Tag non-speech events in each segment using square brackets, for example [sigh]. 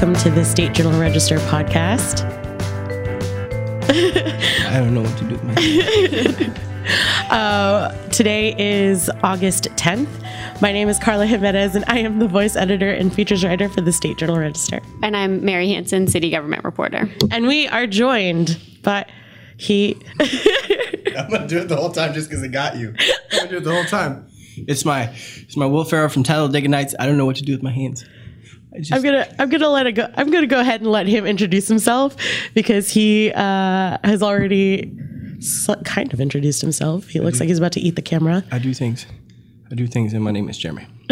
welcome to the State Journal Register podcast. I don't know what to do my. [laughs] Uh, today is August 10th. My name is Carla Jimenez, and I am the voice editor and features writer for the State Journal Register. And I'm Mary Hanson, city government reporter. And we are joined by he. [laughs] I'm gonna do it the whole time just because it got you. I'm gonna do it the whole time. It's my it's my Will Ferrell from Talladega Nights. I don't know what to do with my hands. I just, I'm gonna I'm gonna let it go. I'm gonna go ahead and let him introduce himself because he uh, has already s- kind of introduced himself. He looks like he's about to eat the camera. I do things. I do things, and my name is Jeremie. [laughs]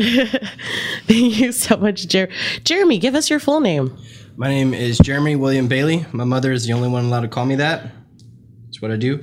Thank you so much, Jer- Jeremie. Give us your full name. My name is Jeremie William Bailey. My mother is the only one allowed to call me that. That's what I do.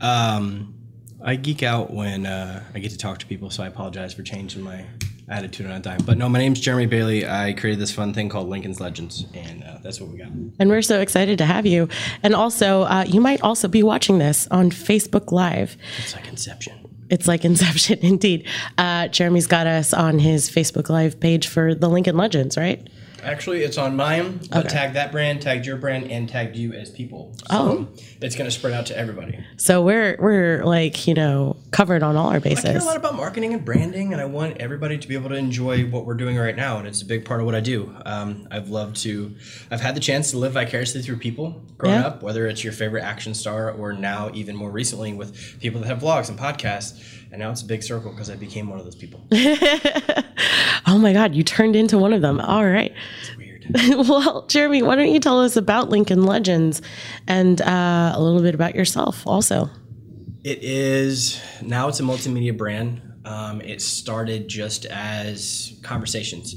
Um, I geek out when uh, I get to talk to people, so I apologize for changing my attitude on a dime. But no, my name's Jeremie Bailey. I created this fun thing called Lincoln's Legends, and uh, that's what we got. And we're so excited to have you. And also, uh, you might also be watching this on Facebook Live. It's like Inception. It's like Inception, [laughs] indeed. Uh, Jeremie's got us on his Facebook Live page for the Lincoln Legends, right? Actually, it's on mine, but Okay. tag that brand, tagged your brand, and tagged you as people. So Oh. it's going to spread out to everybody. So we're we're like you know covered on all our bases. I care a lot about marketing and branding, and I want everybody to be able to enjoy what we're doing right now, and it's a big part of what I do. Um, I've loved to, I've had the chance to live vicariously through people growing Yeah. up, whether it's your favorite action star or now even more recently with people that have vlogs and podcasts, and now it's a big circle because I became one of those people. [laughs] Oh my God, you turned into one of them. All right. [laughs] Well, Jeremie, why don't you tell us about Lincoln Legends and uh, a little bit about yourself also? It is now it's a multimedia brand. Um, it started just as conversations.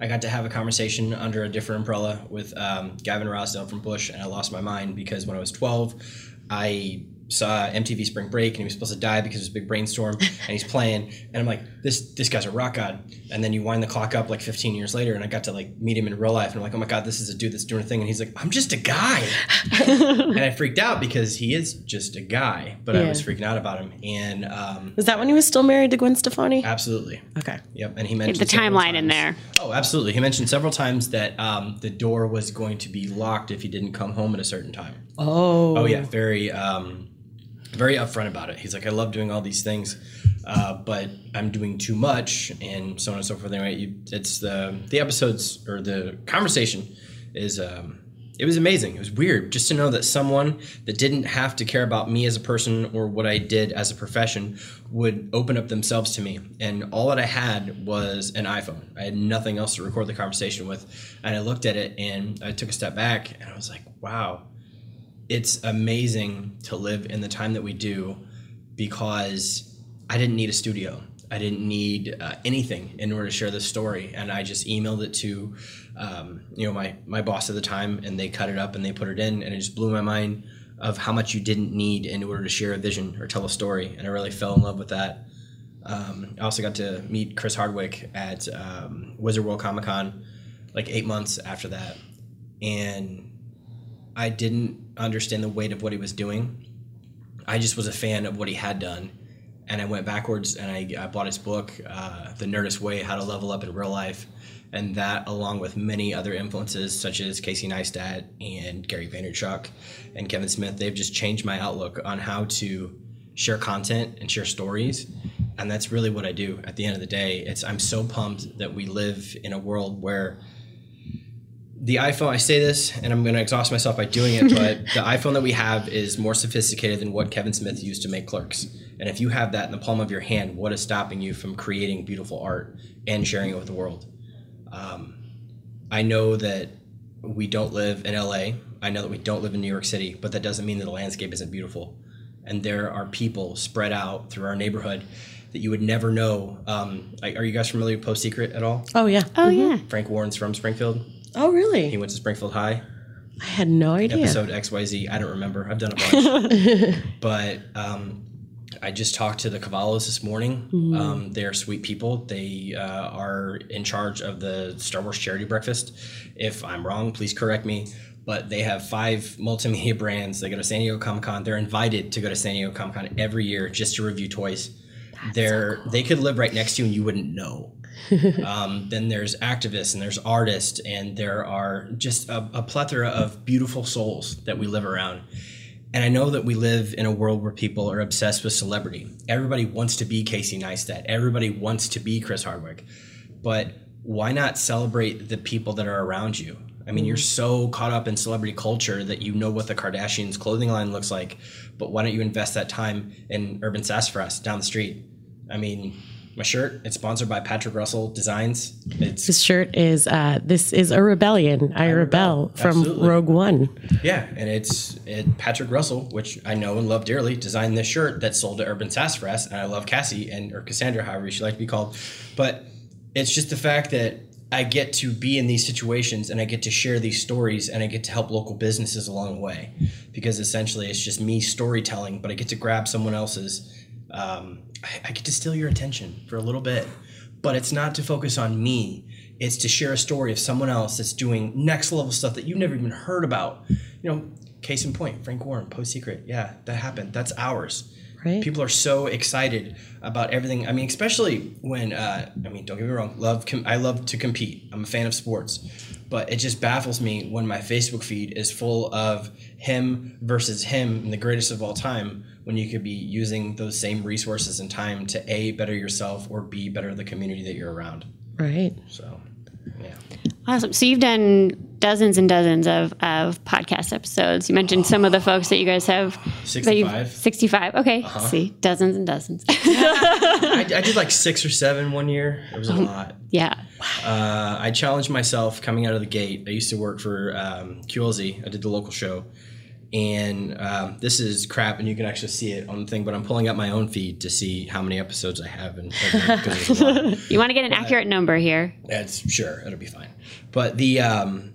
I got to have a conversation under a different umbrella with um, Gavin Rossdale from Bush, and I lost my mind because when I was 12, I saw MTV Spring Break, and he was supposed to die because it was a big brainstorm, [laughs] and he's playing, and I'm like, this this guy's a rock god. And then you wind the clock up like 15 years later, and I got to like meet him in real life, and I'm like, oh my god, this is a dude that's doing a thing, and he's like, I'm just a guy, [laughs] and I freaked out because he is just a guy, but I was freaking out about him, and um, Is that when he was still married to Gwen Stefani? absolutely, Okay. yep. And he Get mentioned the timeline in there. Oh, absolutely. He mentioned several times that um, the door was going to be locked if he didn't come home at a certain time. Oh. Oh yeah, very, um, very upfront about it. He's like, I love doing all these things, uh, but I'm doing too much, and so on and so forth. Anyway, you, it's the the episodes or the conversation is. Um, it was amazing. It was weird just to know that someone that didn't have to care about me as a person or what I did as a profession would open up themselves to me. And all that I had was an iPhone. I had nothing else to record the conversation with. And I looked at it and I took a step back and I was like, wow, it's amazing to live in the time that we do because I didn't need a studio. I didn't need uh, anything in order to share this story, and I just emailed it to, um, you know, my my boss at the time, and they cut it up and they put it in, and it just blew my mind of how much you didn't need in order to share a vision or tell a story, and I really fell in love with that. Um, I also got to meet Chris Hardwick at um, Wizard World Comic Con, like eight months after that, and I didn't understand the weight of what he was doing. I just was a fan of what he had done. And I went backwards and I, I bought his book, uh, The Nerdist Way How to Level Up in Real Life. And that, along with many other influences such as Casey Neistat and Gary Vaynerchuk and Kevin Smith, they've just changed my outlook on how to share content and share stories. And that's really what I do at the end of the day. It's I'm so pumped that we live in a world where the iPhone, I say this and I'm going to exhaust myself by doing it, but [laughs] the iPhone that we have is more sophisticated than what Kevin Smith used to make clerks. And if you have that in the palm of your hand, what is stopping you from creating beautiful art and sharing it with the world? Um, I know that we don't live in LA. I know that we don't live in New York City, but that doesn't mean that the landscape isn't beautiful. And there are people spread out through our neighborhood that you would never know. Um, are you guys familiar with Post Secret at all? Oh yeah. Oh, yeah. Frank Warren's from Springfield. Oh really? He went to Springfield High. I had no idea. Episode XYZ. I don't remember. I've done a bunch. [laughs] but um, I just talked to the Cavallos this morning. Um, they're sweet people. They uh, are in charge of the Star Wars charity breakfast. If I'm wrong, please correct me. But they have five multimedia [laughs] brands. They go to San Diego Comic Con. They're invited to go to San Diego Comic Con every year just to review toys. They're they could live right next to you and you wouldn't know. [laughs] um, then there's activists and there's artists and there are just a, a plethora of beautiful souls that we live around. And I know that we live in a world where people are obsessed with celebrity. Everybody wants to be Casey Neistat. Everybody wants to be Chris Hardwick. But why not celebrate the people that are around you? I mean, you're so caught up in celebrity culture that you know what the Kardashians' clothing line looks like, but why don't you invest that time in Urban Sassafras down the street? I mean, my shirt, it's sponsored by Patrick Russell Designs. It's This shirt is uh, this is a rebellion. I, rebel, rebel. from Absolutely. Rogue One. yeah, and it's it, Patrick Russell, which I know and love dearly, designed this shirt that sold to Urban Sassafras, and I love Cassie and or Cassandra, however she like to be called. But it's just the fact that I get to be in these situations and I get to share these stories and I get to help local businesses along the way because essentially it's just me storytelling, but I get to grab someone else's. Um, I, I get to steal your attention for a little bit, but it's not to focus on me. It's to share a story of someone else that's doing next level stuff that you've never even heard about. You know, case in point, Frank Warren, Post Secret. Yeah, that happened. That's ours. Right. People are so excited about everything. I mean, especially when uh, I mean, don't get me wrong. Love, com- I love to compete. I'm a fan of sports, but it just baffles me when my Facebook feed is full of him versus him and the greatest of all time. When you could be using those same resources and time to a better yourself or b better the community that you're around. Right. So, yeah. Awesome. So you've done dozens and dozens of, of podcast episodes. You mentioned some of the folks that you guys have. 65. 65. Okay. See, dozens and dozens. [laughs] I, I did like six or seven one year. It was a lot. yeah. Uh, I challenged myself coming out of the gate. I used to work for um, QLZ. I did the local show, and um, this is crap. And you can actually see it on the thing. But I'm pulling up my own feed to see how many episodes I have, and because there's a lot. You want to get an accurate number here. That's sure it'll be fine. But the um,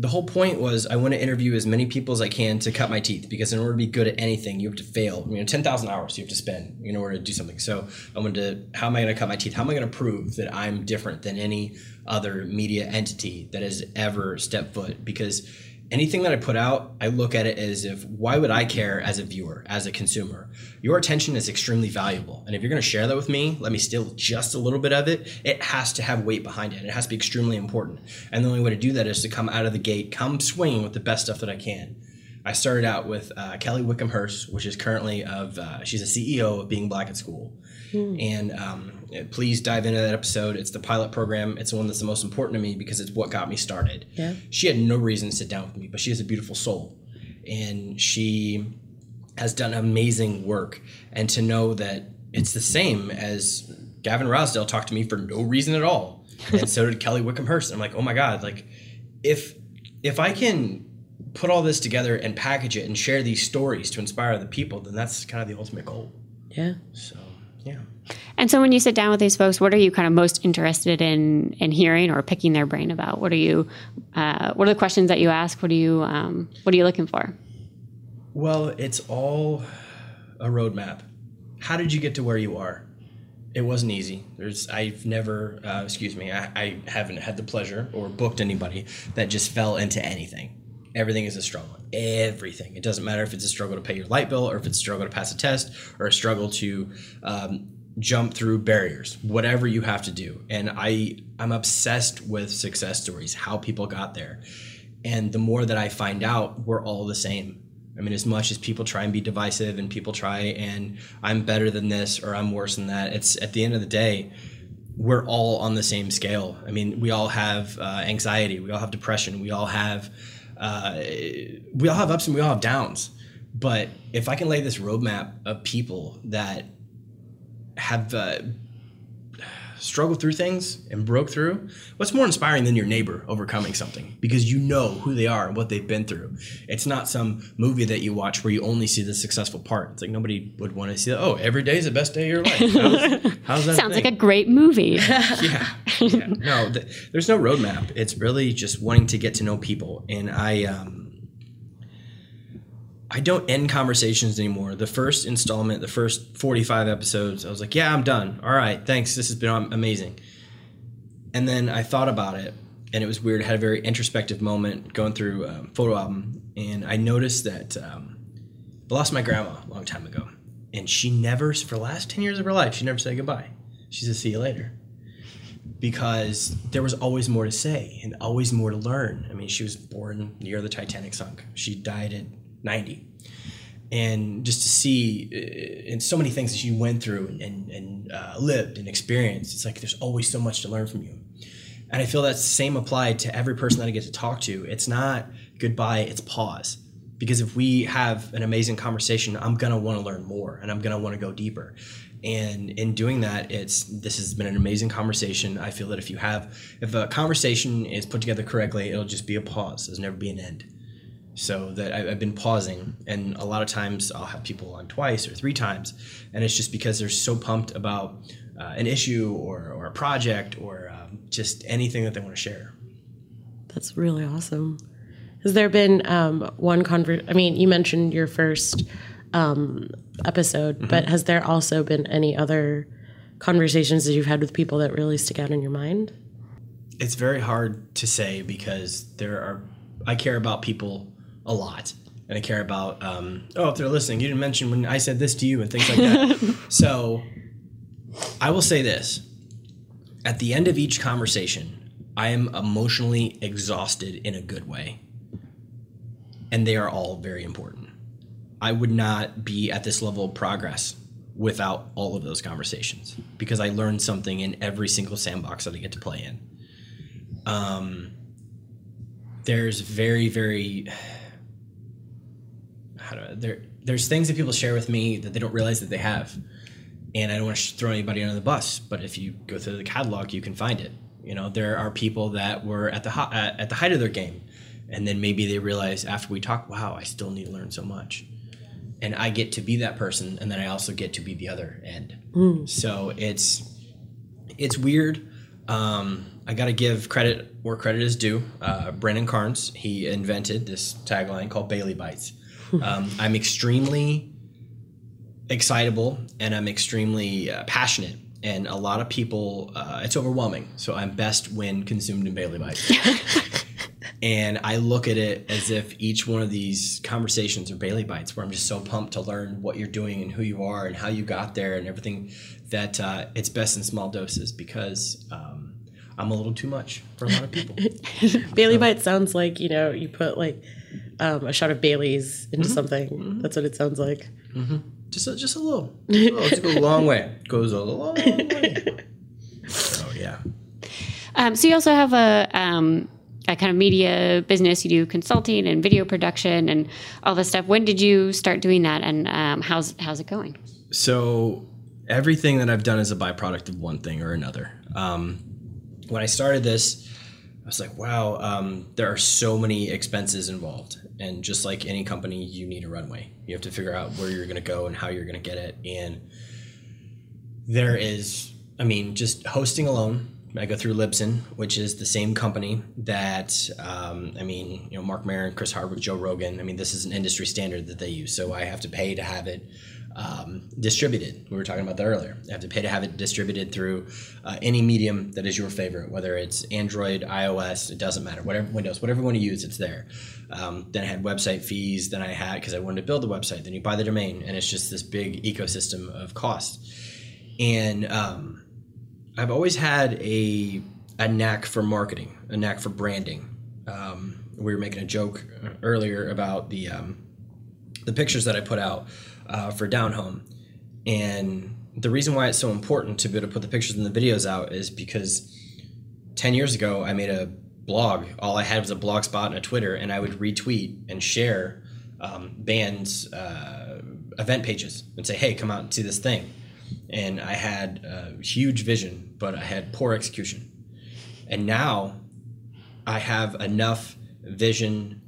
the whole point was I want to interview as many people as I can to cut my teeth because in order to be good at anything, you have to fail. You know, ten thousand hours you have to spend in order to do something. So I wanted to how am I going to cut my teeth? How am I going to prove that I'm different than any other media entity that has ever stepped foot? Because anything that I put out, I look at it as if why would I care as a viewer, as a consumer? Your attention is extremely valuable. And if you're going to share that with me, let me steal just a little bit of it. It has to have weight behind it. It has to be extremely important. And the only way to do that is to come out of the gate, come swinging with the best stuff that I can. I started out with uh, Kelly Wickham Hurst, which is currently of uh, she's a CEO of Being Black at School, and um, please dive into that episode. It's the pilot program. It's the one that's the most important to me because it's what got me started. Yeah. She had no reason to sit down with me, but she has a beautiful soul, and she has done amazing work. And to know that it's the same as Gavin Rossdale talked to me for no reason at all, [laughs] and so did Kelly Wickham Hurst. I'm like, oh my god, like if if I can put all this together and package it and share these stories to inspire other people, then that's kind of the ultimate goal. Yeah. So yeah. And so when you sit down with these folks, what are you kind of most interested in in hearing or picking their brain about? What are you uh, what are the questions that you ask? What are you um, what are you looking for? Well, it's all a roadmap. How did you get to where you are? It wasn't easy. There's I've never uh, excuse me I, I haven't had the pleasure or booked anybody that just fell into anything. Everything is a struggle. Everything. It doesn't matter if it's a struggle to pay your light bill or if it's a struggle to pass a test or a struggle to um, jump through barriers. Whatever you have to do. And I I'm obsessed with success stories. How people got there. And the more that I find out, we're all the same. I mean, as much as people try and be divisive and people try and I'm better than this or I'm worse than that, it's at the end of the day, we're all on the same scale. I mean, we all have uh, anxiety, we all have depression, we all have uh, we all have ups and we all have downs. But if I can lay this roadmap of people that have uh, struggled through things and broke through, what's more inspiring than your neighbor overcoming something because you know who they are and what they've been through. It's not some movie that you watch where you only see the successful part. It's like nobody would want to see that. Oh, every day is the best day of your life. How's, how's that? [laughs] Sounds like a great movie. [laughs] yeah, yeah. [laughs] no th- there's no roadmap. It's really just wanting to get to know people. And i um i don't end conversations anymore. The first installment the first 45 episodes i was like yeah i'm done. All right thanks. This has been amazing. And then i thought about it and it was weird. I had a very introspective moment going through a photo album and i noticed that um, i lost my grandma a long time ago and she never for the last 10 years of her life she never said goodbye. She said see you later because there was always more to say and always more to learn. I mean, she was born near the Titanic sunk. She died at 90. And just to see uh, in so many things that she went through and, and uh, lived and experienced, it's like there's always so much to learn from you. And I feel that same applied to every person that I get to talk to. It's not goodbye, it's pause. Because if we have an amazing conversation, I'm gonna want to learn more and I'm gonna want to go deeper. And in doing that, it's this has been an amazing conversation. I feel that if you have if a conversation is put together correctly, it'll just be a pause. There's never be an end. So that I've been pausing, and a lot of times I'll have people on twice or three times, and it's just because they're so pumped about uh, an issue or, or a project or um, just anything that they want to share. That's really awesome. Has there been um, one conver? I mean, you mentioned your first um, episode, but has there also been any other conversations that you've had with people that really stick out in your mind? It's very hard to say because there are I care about people a lot. And I care about, um, oh, if they're listening, you didn't mention when I said this to you and things like that. [laughs] so I will say this at the end of each conversation, I am emotionally exhausted in a good way. And they are all very important. I would not be at this level of progress without all of those conversations because I learned something in every single sandbox that I get to play in. Um, there's very, very how do I, there there's things that people share with me that they don't realize that they have. And i don't want to throw anybody under the bus but if you go through the catalog you can find it. You know there are people that were at the at at the height of their game and then maybe they realize after we talk wow i still need to learn so much and i get to be that person and then i also get to be the other end so it's it's weird. Um, I got to give credit where credit is due. Uh, Brennan Carnes, he invented this tagline called Bailey Bites. Um, I'm extremely excitable and I'm extremely uh, passionate. And a lot of people, uh, it's overwhelming. So I'm best when consumed in Bailey Bites. [laughs] and I look at it as if each one of these conversations are Bailey bites, where I'm just so pumped to learn what you're doing and who you are and how you got there and everything. That uh, it's best in small doses because um, I'm a little too much for a lot of people. [laughs] Bailey Bite sounds like you know you put like um, a shot of Bailey's into something. That's what it sounds like. just a, just a little. [laughs] Just a little. It goes a long way. Goes a long way. So [laughs] yeah. Um, so you also have a, kind of media business. You do consulting and video production and all this stuff. When did you start doing that, and um, how's how's it going? So everything that I've done is a byproduct of one thing or another. Um, when I started this, I was like, wow, um, there are so many expenses involved. And just like any company, you need a runway. You have to figure out where you're going to go and how you're going to get it. And there is, I mean, just hosting alone. I go through Libsyn, which is the same company that, um, I mean, you know, Marc Maron, Chris Hardwick, Joe Rogan. I mean, this is an industry standard that they use. So I have to pay to have it um, distributed. We were talking about that earlier. I have to pay to have it distributed through uh, any medium that is your favorite, whether it's Android, iOS, it doesn't matter. Whatever Windows, whatever you want to use, it's there. Um, then I had website fees. Then I had because I wanted to build the website. Then you buy the domain, and it's just this big ecosystem of cost. And um, I've always had a a knack for marketing, a knack for branding. Um, we were making a joke earlier about the um, the pictures that I put out uh, for Down Home, and the reason why it's so important to be able to put the pictures and the videos out is because ten years ago I made a blog. All I had was a blog spot and a Twitter, and I would retweet and share um, bands' uh, event pages and say, "Hey, come out and see this thing." And I had a huge vision, but I had poor execution. And now I have enough vision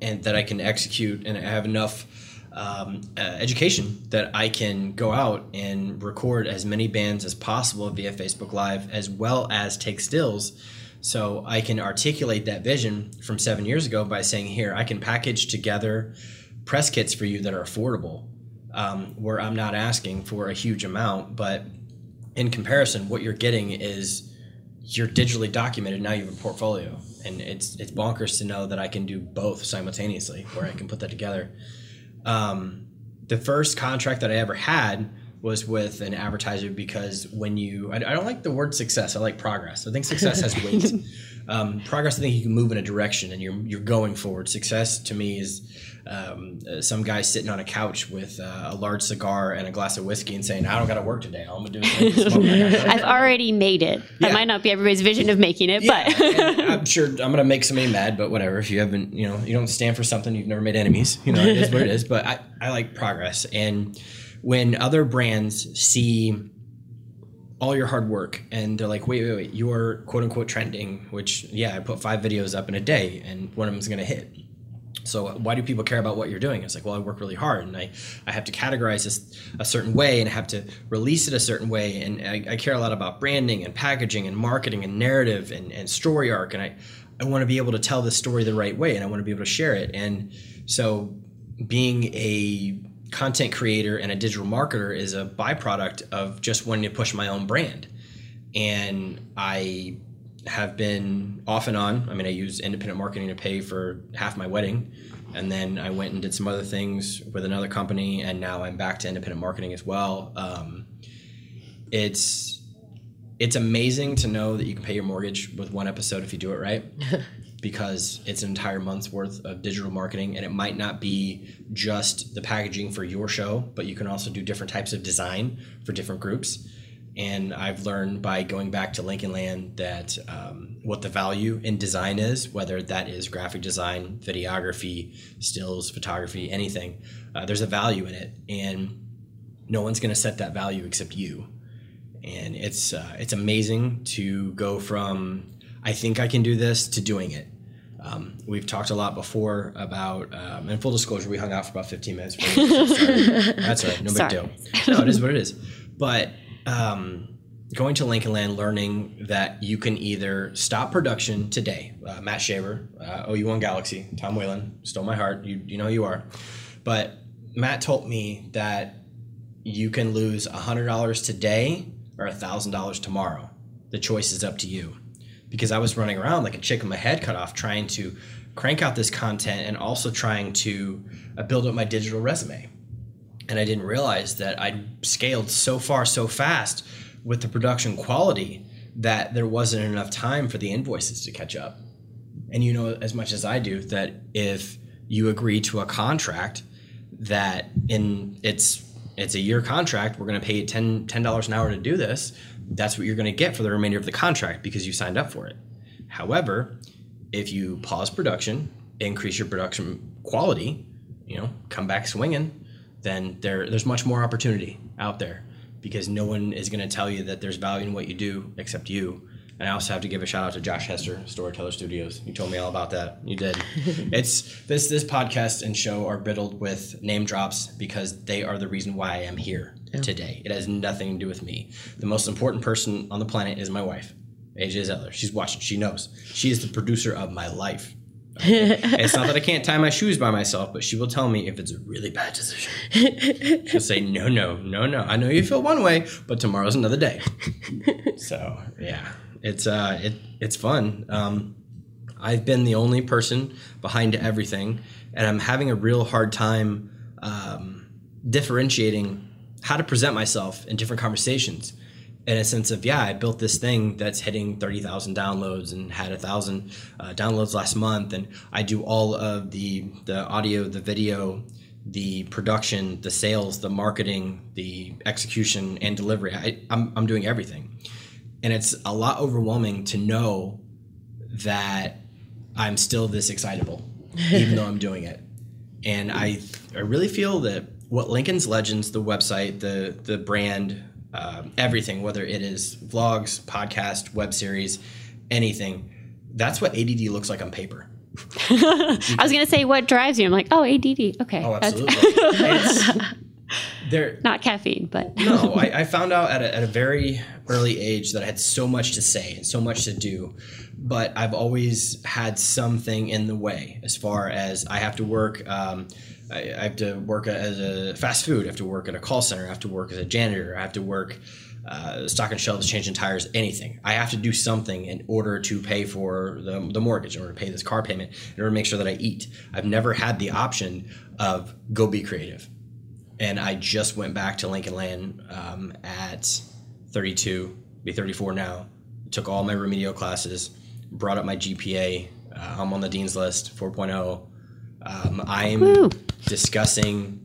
and that I can execute, and I have enough um, uh, education that I can go out and record as many bands as possible via Facebook Live, as well as take stills. So I can articulate that vision from seven years ago by saying, "Here, I can package together press kits for you that are affordable, um, where I'm not asking for a huge amount, but in comparison, what you're getting is you're digitally documented. Now you have a portfolio, and it's it's bonkers to know that I can do both simultaneously, where I can put that together. Um, the first contract that I ever had was with an advertiser because when you, I, I don't like the word success. I like progress. I think success has weight. [laughs] um, progress, I think you can move in a direction and you're you're going forward. Success to me is um, uh, some guy sitting on a couch with uh, a large cigar and a glass of whiskey and saying, "I don't got to work today. I'm gonna do is drink. I got- I've already made it. That might not be everybody's vision of making it, Yeah, but [laughs] I'm sure I'm gonna make somebody mad, but whatever. If you haven't, you know, you don't stand for something, you've never made enemies. You know, it is what it is. But I, I like progress, and when other brands see all your hard work and they're like, wait, wait, wait, you're quote unquote trending, which yeah, I put five videos up in a day, and one of them's gonna hit. So why do people care about what you're doing? It's like, well, I work really hard and I, I have to categorize this a certain way and I have to release it a certain way. And I, I care a lot about branding and packaging and marketing and narrative and, and story arc. And I, I want to be able to tell this story the right way and I want to be able to share it. And so being a content creator and a digital marketer is a byproduct of just wanting to push my own brand. And I have been off and on. I mean, I used independent marketing to pay for half my wedding. And then I went and did some other things with another company. And now I'm back to independent marketing as well. Um, it's it's amazing to know that you can pay your mortgage with one episode if you do it right [laughs] because it's an entire month's worth of digital marketing and it might not be just the packaging for your show but you can also do different types of design for different groups and i've learned by going back to lincoln land that um, what the value in design is whether that is graphic design videography stills photography anything uh, there's a value in it and no one's going to set that value except you and it's uh, it's amazing to go from I think I can do this to doing it. Um, we've talked a lot before about, um, and full disclosure, we hung out for about 15 minutes. before we started. [laughs] That's all right, no big deal. No, it is what it is. But um, going to Lincoln Land, learning that you can either stop production today. Uh, Matt Shaver, uh, OU1 Galaxy, Tom Whalen, stole my heart. You you know you are, but Matt told me that you can lose $100 today or $1,000 tomorrow. The choice is up to you. Because I was running around like a chicken with my head cut off trying to crank out this content and also trying to uh, build up my digital resume. And I didn't realize that I'd scaled so far so fast with the production quality that there wasn't enough time for the invoices to catch up. And you know as much as I do that if you agree to a contract that in it's it's a year contract, we're going to pay you 10 dollars an hour to do this. That's what you're going to get for the remainder of the contract because you signed up for it. However, if you pause production, increase your production quality, you know, come back swinging, then there there's much more opportunity out there because no one is going to tell you that there's value in what you do except you. And I also have to give a shout out to Josh Hester, Storyteller Studios. You told me all about that. You did. [laughs] it's this this podcast and show are riddled with name drops because they are the reason why I am here today. It has nothing to do with me. The most important person on the planet is my wife, AJ Zeller. She's watching. She knows. She is the producer of my life. [laughs] It's not that I can't tie my shoes by myself, but she will tell me if it's a really bad decision. [laughs] She'll say, no, no, no, no. I know you feel one way, but tomorrow's another day. so yeah, it's uh, it it's fun. Um, I've been the only person behind everything, and I'm having a real hard time um, differentiating how to present myself in different conversations. In a sense of yeah, I built this thing that's hitting thirty thousand downloads and had a thousand uh, downloads last month, and I do all of the the audio, the video, the production, the sales, the marketing, the execution, and delivery. I, I'm I'm doing everything, and it's a lot overwhelming to know that I'm still this excitable, even though I'm doing it. And I, I really feel that what Lincoln's Legends, the website, the the brand, um, everything, whether it is vlogs, podcast, web series, anything, that's what ADD looks like on paper. [laughs] I was going to say what drives you. I'm like, oh, ADD. Okay. Oh, absolutely. [laughs] It's- there, [laughs] not caffeine, but no, I, I found out at a, at a very early age that I had so much to say and so much to do, but I've always had something in the way as far as I have to work. Um, I, I have to work as a fast food. I have to work at a call center. I have to work as a janitor. I have to work uh, stocking shelves, changing tires, anything. I have to do something in order to pay for the, the mortgage, in order to pay this car payment, in order to make sure that I eat. I've never had the option of go be creative and I just went back to Lincoln Land um, at 32, be 34 now. Took all my remedial classes, brought up my GPA. Uh, I'm on the dean's list, 4.0. Um, I'm Woo. Discussing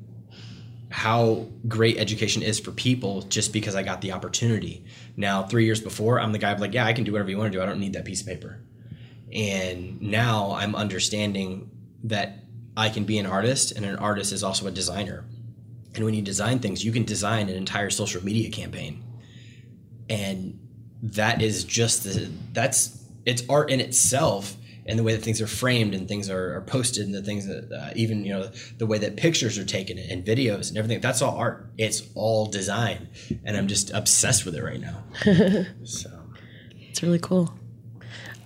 how great education is for people just because I got the opportunity. Now, three years before, I'm the guy like, yeah, I can do whatever you want to do. I don't need that piece of paper. And now I'm understanding that I can be an artist, and an artist is also a designer. And when you design things, you can design an entire social media campaign. And that is just the that's it's art in itself and the way that things are framed and things are, are posted and the things that uh, even you know the way that pictures are taken and videos and everything that's all art. It's all design. And i'm just obsessed with it right now. [laughs] So. It's really cool.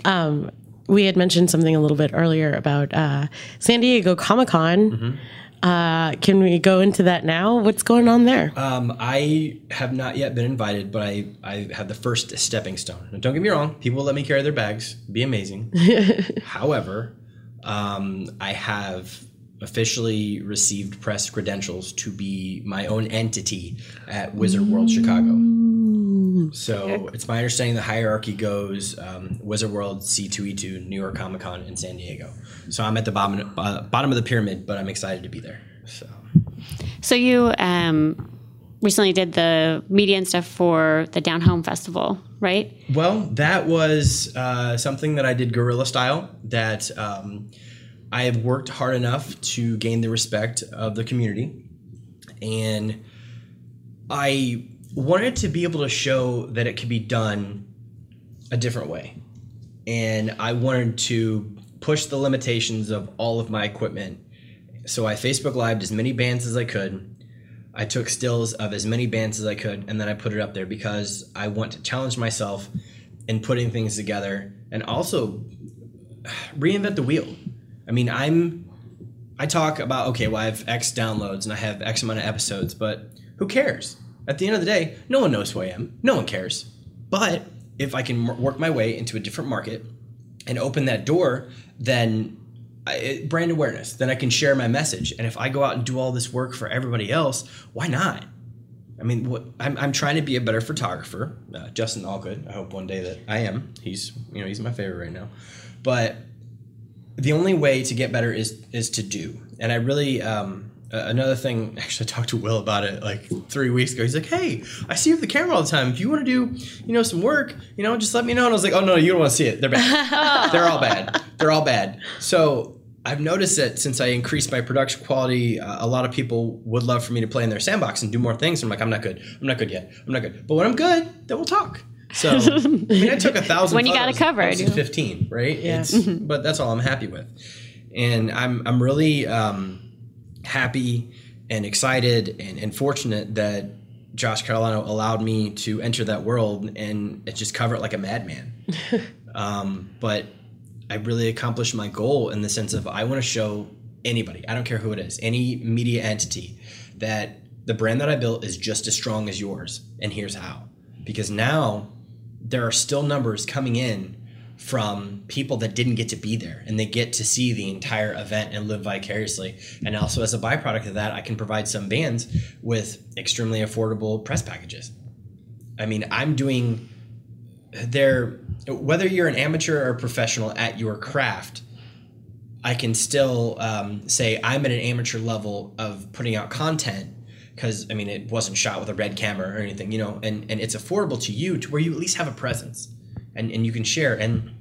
Um, we had mentioned something a little bit earlier about uh, San Diego Comic Con. Uh, can we go into that now? What's going on there? um, i have not yet been invited but i i have the first stepping stone now, don't get me wrong people let me carry their bags be amazing [laughs] however um, i have officially received press credentials to be my own entity at wizard world chicago So it's my understanding the hierarchy goes um, Wizard World, C2E2, New York Comic Con, and San Diego. So I'm at the bottom uh, bottom of the pyramid, but I'm excited to be there. So So you um, recently did the media and stuff for the Down Home Festival, right? well, that was uh, something that I did guerrilla style. That um, I have worked hard enough to gain the respect of the community, and I wanted to be able to show that it could be done a different way. And I wanted to push the limitations of all of my equipment. So I Facebook Lived as many bands as I could. I took stills of as many bands as I could, and then I put it up there because I want to challenge myself in putting things together and also reinvent the wheel. I mean, I'm I talk about okay, well I have X downloads and I have X amount of episodes, but who cares? At the end of the day, no one knows who I am. No one cares. But if I can work my way into a different market and open that door, then I, brand awareness. Then I can share my message. And if I go out and do all this work for everybody else, why not? I mean, what, I'm, I'm trying to be a better photographer. Uh, Justin Allgood. I hope one day that I am. He's you know he's my favorite right now. But the only way to get better is is to do. And I really um, uh, another thing. [laughs] Actually, I talked to Will about it like three weeks ago. He's like, "Hey, I see you with the camera all the time. If you want to do you know some work, you know, just let me know." And I was like, "Oh no, you don't want to see it. They're bad. [laughs] They're all bad. They're all bad." So. I've noticed that since I increased my production quality, uh, a lot of people would love for me to play in their sandbox and do more things. I'm like, I'm not good. I'm not good yet. I'm not good. But when I'm good, then we'll talk. So I mean, I took a [laughs] thousand. When you got it covered, I was you know. 15, right? Yeah. It's, but that's all I'm happy with, and I'm I'm really um, happy and excited and, and fortunate that Josh Carolino allowed me to enter that world and just cover it like a madman. [laughs] um, but I really accomplished my goal in the sense of I want to show anybody, I don't care who it is, any media entity, that the brand that I built is just as strong as yours. And here's how. Because now there are still numbers coming in from people that didn't get to be there and they get to see the entire event and live vicariously. And also, as a byproduct of that, I can provide some bands with extremely affordable press packages. I mean, I'm doing there, whether you're an amateur or professional at your craft, I can still um, say I'm at an amateur level of putting out content because I mean it wasn't shot with a red camera or anything, you know, and and it's affordable to you to where you at least have a presence, and and you can share and.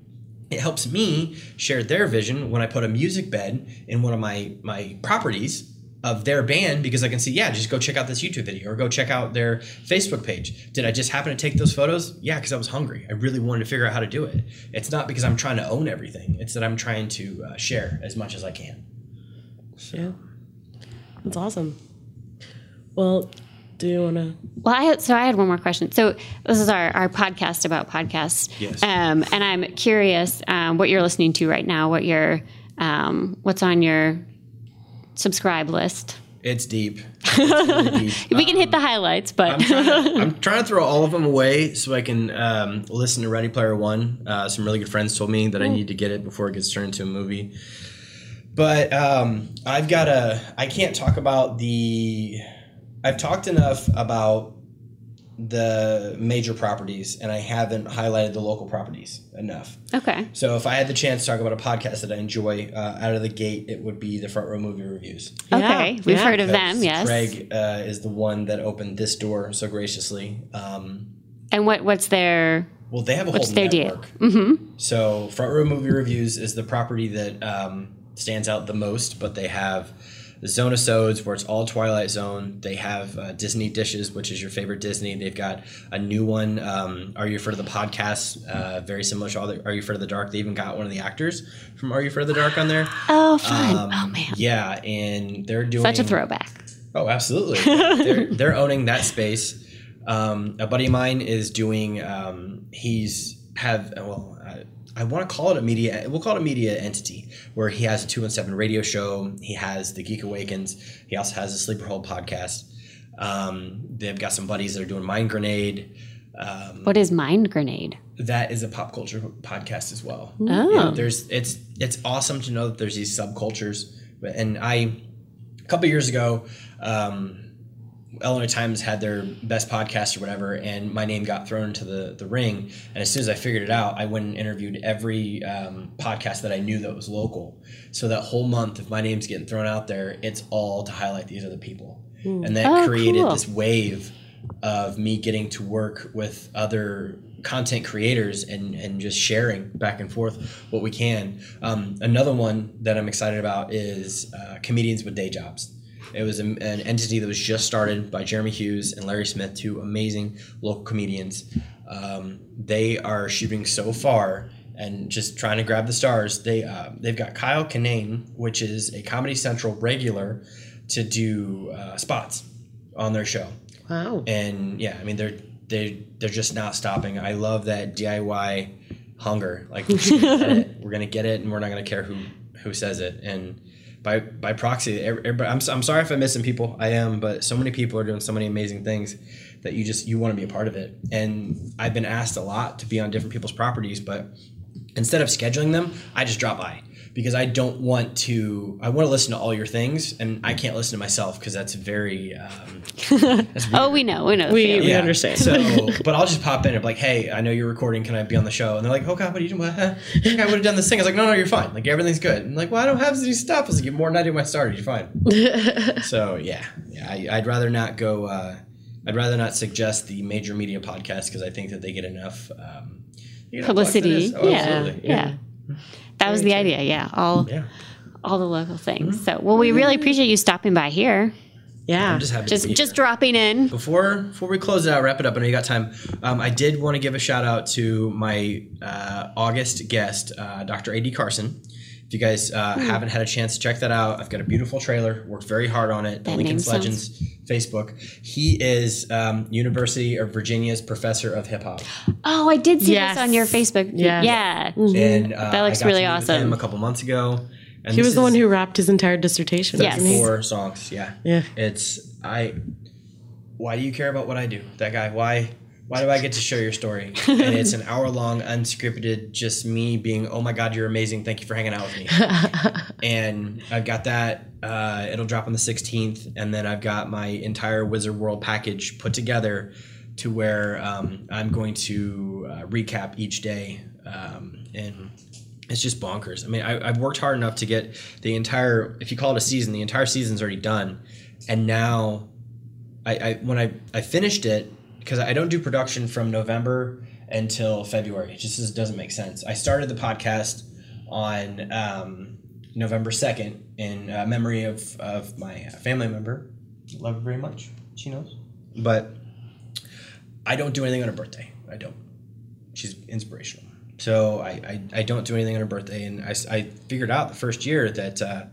It helps me share their vision when I put a music bed in one of my my properties of their band because I can see, yeah, just go check out this YouTube video or go check out their Facebook page. Did I just happen to take those photos? Yeah, because I was hungry. I really wanted to figure out how to do it. It's not because I'm trying to own everything. It's that I'm trying to uh, share as much as I can. Yeah. That's awesome. Well, do you want to? Well, I had, so I had one more question. So this is our, our podcast about podcasts. Yes. Um, and I'm curious um, what you're listening to right now. What your um, what's on your subscribe list? It's deep. [laughs] It's really deep. We can hit the highlights, but I'm trying, to, [laughs] I'm trying to throw all of them away so I can um, listen to Ready Player One. Uh, some really good friends told me that I need to get it before it gets turned into a movie. But um, I've got a. I can't talk about the I've talked enough about the major properties, and I haven't highlighted the local properties enough. Okay. So if I had the chance to talk about a podcast that I enjoy uh, out of the gate, it would be the Front Row Movie Reviews. Okay. We've yeah. heard of them, yes. Craig uh, is the one that opened this door so graciously. Um, And what what's their well, they have a What's whole their deal? network. Mm-hmm. So Front Row Movie Reviews is the property that um, stands out the most, but they have the Zone Sods, where it's all Twilight Zone. They have uh, Disney Dishes, which is your favorite Disney. They've got a new one. Um, Are You of the Podcast? Uh, very similar to all the Are You of the Dark. They even got one of the actors from Are You of the Dark on there. Oh fun. Um, oh man. Yeah, and they're doing Such a throwback. Oh, absolutely. [laughs] they're they're owning that space. Um, a buddy of mine is doing. Um, he's have well. I, want to call it a media. We'll call it a media entity where he has a two and seven radio show. He has the Geek Awakens. He also has a Sleeper Hole podcast. Um, they've got some buddies that are doing Mind Grenade. Um, What is mind grenade? that is a pop culture podcast as well. Oh. Yeah, there's it's it's awesome to know that there's these subcultures. And I a couple years ago, um, Illinois Times had their best podcast or whatever, and my name got thrown into the the ring. And as soon as I figured it out, I went and interviewed every um, podcast that I knew that was local. So that whole month, if my name's getting thrown out there, it's all to highlight these other people, and that Oh, created cool. this wave of me getting to work with other content creators and, and just sharing back and forth what we can. Um, another one that I'm excited about is uh, Comedians with Day Jobs. It was an entity that was just started by Jeremy Hughes and Larry Smith, two amazing local comedians. Um, they are shooting so far and just trying to grab the stars. They uh, they've got Kyle Kinane, which is a Comedy Central regular, to do uh, spots on their show Wow. and yeah, I mean they're they they're just not stopping. I love that DIY hunger. Like we're gonna get it, [laughs] we're gonna get it, and we're not gonna care who who says it. And by by proxy, every- everybody, I'm I'm sorry if I'm missing people. I am, but so many people are doing so many amazing things that you just you want to be a part of it. And I've been asked a lot to be on different people's properties, but instead of scheduling them, I just drop by because I don't want to. I want to listen to all your things, and I can't listen to myself because that's very. Um, [laughs] that's Oh, we know. We know. We- feeling. we- understand. So, [laughs] but I'll just pop in and be like, "Hey, I know you're recording. Can I be on the show?" And they're like, "Oh God, what are you doing? What? [laughs] I think I would have done this thing." I was like, "No, no, you're fine. Like everything's good." And like, "Well, I don't have any stuff." I was like, "You have more than I do when I started. You're fine." so yeah, yeah, I, I'd rather not go. Uh, I'd rather not suggest the major media podcast because I think that they get enough um, they get enough buzz Publicity. as it is. Oh, yeah. absolutely. yeah. That was the idea. Yeah. All Yeah. all the local things. So, well, we really appreciate you stopping by here. Yeah. I'm just happy Just to be just here. dropping in. Before before we close it out, wrap it up. I know you got time. Um, I did want to give a shout out to my uh, August guest, uh, Dr. A.D. Carson. If you guys uh, Hmm. haven't had a chance to check that out, I've got a beautiful trailer. Worked very hard on it. The That Lincoln's name Legends Facebook. He is um, University of Virginia's professor of hip hop, Oh, I did see Yes. this on your Facebook. Yes. Yeah. and uh, That looks I got really to meet with awesome. Him a couple months ago. And he was the one who rapped his entire dissertation. Yes. four songs. Yeah. Yeah. It's I. Why do you care about what I do? That guy. Why? Why do I get to share your story? [laughs] and it's an hour long, unscripted, just me being, oh my god, you're amazing. Thank you for hanging out with me. [laughs] and I've got that. Uh, it'll drop on the 16th, and then I've got my entire Wizard World package put together to where um, I'm going to uh, recap each day, um, and it's just bonkers. I mean, I, I've worked hard enough to get the entire, if you call it a season, the entire season's already done, and now, I, I when I I finished it because I don't do production from November until February. It just doesn't make sense. I started the podcast on um, November second in uh, memory of of my family member. Love her very much. She knows, but I don't do anything on her birthday. I don't. She's inspirational. So I, I, I don't do anything on her birthday. And I, I figured out the first year that uh,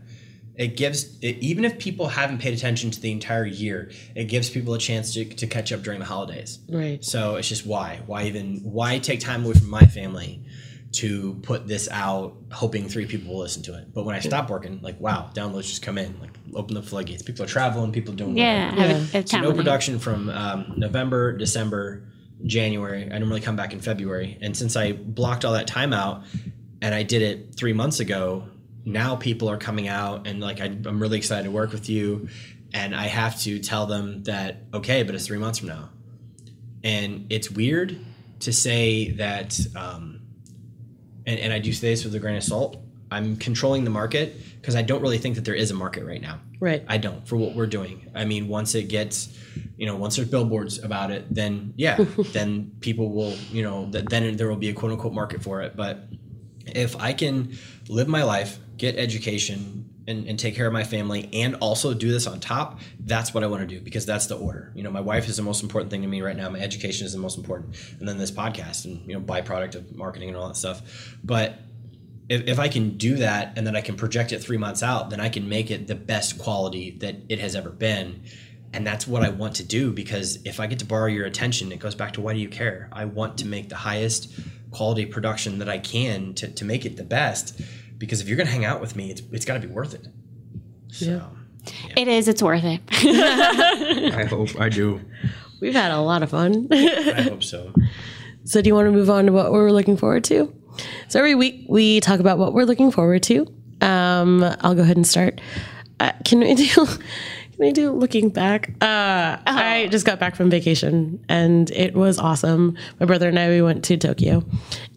it gives, it, even if people haven't paid attention to the entire year, it gives people a chance to, to catch up during the holidays. Right. So it's just why? Why even, why take time away from my family to put this out hoping three people will listen to it? But when I stop working, like, wow, downloads just come in, like, open the floodgates. People are traveling, people are doing Yeah. whatever. Have a, a So no production from um, November, December, January. I normally come back in February, and since I blocked all that time out, and I did it three months ago, now people are coming out, and like I, I'm really excited to work with you, and I have to tell them that okay, but it's three months from now, and it's weird to say that. Um, and, and I do say this with a grain of salt. I'm controlling the market because I don't really think that there is a market right now. Right. I don't for what we're doing. I mean, once it gets, you know, once there's billboards about it, then yeah, [laughs] then people will, you know, th- then there will be a quote unquote market for it. But if I can live my life, get education, and, and take care of my family, and also do this on top, that's what I want to do because that's the order. You know, my wife is the most important thing to me right now. My education is the most important, and then this podcast and you know, byproduct of marketing and all that stuff. But if, if I can do that and then I can project it three months out, then I can make it the best quality that it has ever been. And that's what I want to do because if I get to borrow your attention, it goes back to why do you care? I want to make the highest quality production that I can to, to make it the best. Because if you're going to hang out with me, it's, it's got to be worth it. So Yeah. It is. It's worth it. [laughs] I hope I do. We've had a lot of fun. I hope so. [laughs] so, do you want to move on to what we're looking forward to? So, every week we talk about what we're looking forward to. Um, I'll go ahead and start. Uh, can we do? Can I do looking back? Uh, I just got back from vacation and it was awesome. My brother and I we went to Tokyo,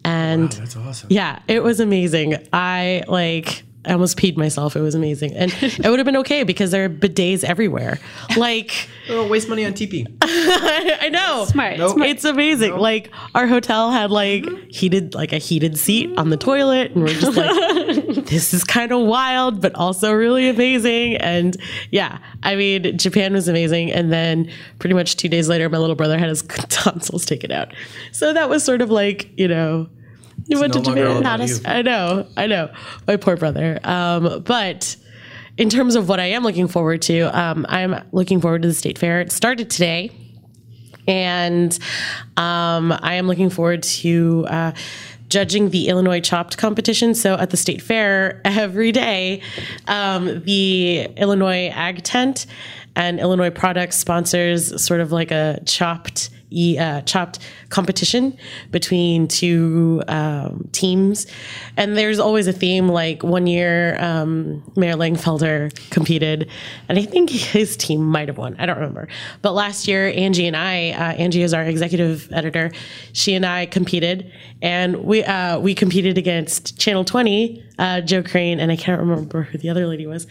and That's awesome. Yeah, it was amazing. I like I almost peed myself. It was amazing. And [laughs] it would have been okay because there are bidets everywhere. Like [laughs] Oh, waste money on TP. [laughs] I know. Smart. Nope. Smart. It's amazing. Like our hotel had like mm-hmm. heated like a heated seat on the toilet and we're just like this is kind of wild but also really amazing and yeah, I mean Japan was amazing and then pretty much 2 days later my little brother had his tonsils taken out. So that was sort of like, you know, you went no to longer Japan. Not as. I know, I know. My poor brother. Um, but in terms of what I am looking forward to, um, I'm looking forward to the state fair. It started today, and um, I am looking forward to. Uh, Judging the Illinois Chopped competition. So at the state fair every day, um, the Illinois Ag Tent and Illinois Products sponsors sort of like a chopped e- uh, chopped competition between two um, teams, and there's always a theme. Like one year, um, Mayor Langfelder competed, and I think his team might have won. I don't remember. But last year, Angie and I, uh, Angie is our executive editor, she and I competed, and we uh, we competed against Channel 20, uh, Joe Crane, and I can't remember who the other lady was.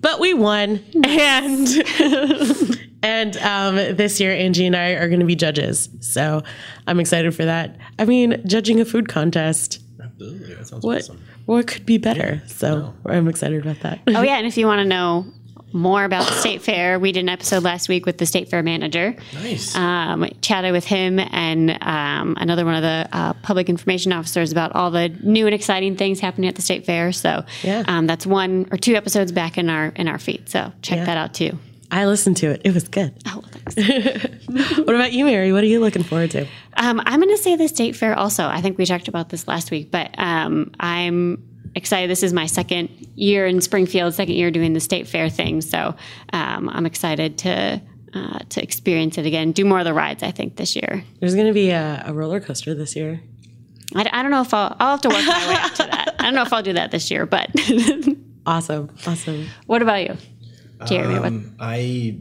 But we won, and [laughs] and um, this year Angie and I are going to be judges, so I'm excited for that. I mean, judging a food contest, Absolutely. That sounds what awesome. what could be better? So I'm excited about that. Oh yeah, and if you want to know more about the state fair, we did an episode last week with the state fair manager. Nice. Um, chatted with him and um, another one of the uh, public information officers about all the new and exciting things happening at the state fair. So Yeah. um, that's one or two episodes back in our in our feed. So check Yeah. that out too. I listened to it; it was good. Oh, thanks. [laughs] What about you, Mary? What are you looking forward to? Um, I'm going to say the state fair also. I think we talked about this last week, but um, I'm excited. This is my second year in Springfield, second year doing the state fair thing. So um, I'm excited to uh, to experience it again. Do more of the rides. I think this year. There's going to be a, a roller coaster this year. I, I don't know if I'll. I'll have to work my way up to that. I don't know if I'll do that this year, but [laughs] Awesome, awesome. what about you, Jeremie? Um, I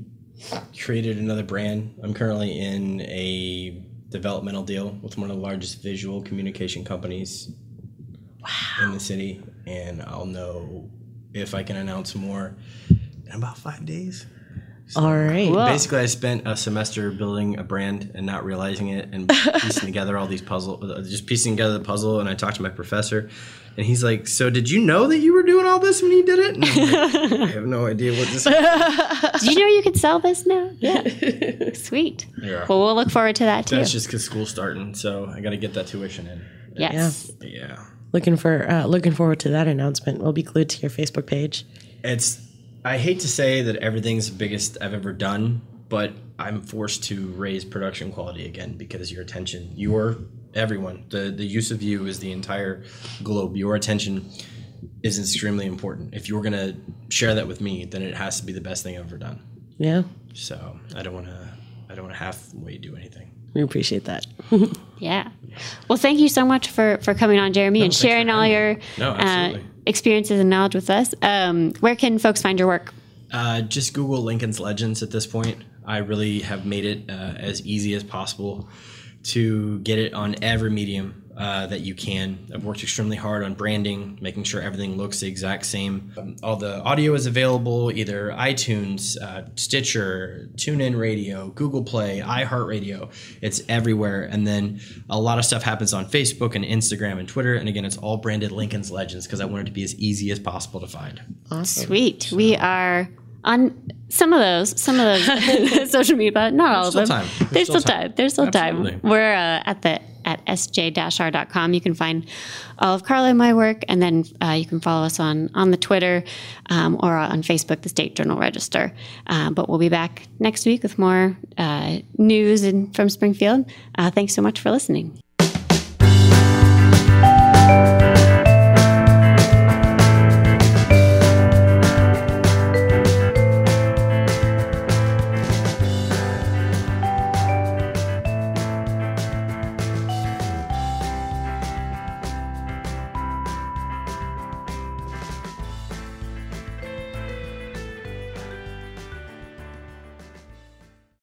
created another brand. I'm currently in a developmental deal with one of the largest visual communication companies in the city, and I'll know if I can announce more in about five days. All right. Whoa. Basically, I spent a semester building a brand and not realizing it, and [laughs] piecing together all these puzzle, uh, just piecing together the puzzle. And I talked to my professor, and he's like, "So, did you know that you were doing all this when you did it?" And I'm like, I have no idea what this. [laughs] did you know you could sell this now? Yeah, [laughs] sweet. Yeah. Well, we'll look forward to that too. That's just because school's starting, so I got to get that tuition in. yes. Yeah, Looking for uh, looking forward to that announcement. We'll be glued to your Facebook page. it's. I hate to say that everything's the biggest I've ever done, but I'm forced to raise production quality again because your attention, your everyone, the the use of you is the entire globe. Your attention is extremely important. If you're gonna share that with me, then it has to be the best thing I've ever done. Yeah, So I don't want to. I don't want to halfway do anything. We appreciate that. [laughs] Yeah. Well, thank you so much for for coming on, Jeremie, and sharing all your. No, uh, experiences and knowledge with us. Um, where can folks find your work? Uh, just Google Lincoln's Legends at this point. I really have made it uh, as easy as possible to get it on every medium uh, that you can. I've worked extremely hard on branding, making sure everything looks the exact same. Um, all the audio is available either iTunes, uh, Stitcher, TuneIn Radio, Google Play, iHeartRadio. It's everywhere. And then a lot of stuff happens on Facebook and Instagram and Twitter. And again, it's all branded Lincoln's Legends because I want it to be as easy as possible to find. Awesome. Sweet. We are on some of those, some of [laughs] those [laughs] social media, but not all of them. time. There's There's still still time. time. There's still Absolutely. time. We're uh, at the at sj-r.com. You can find all of Carla and my work, and then uh, you can follow us on on the Twitter um, or on Facebook, the State Journal Register. Uh, but we'll be back next week with more uh, news in, from Springfield. Uh, thanks so much for listening.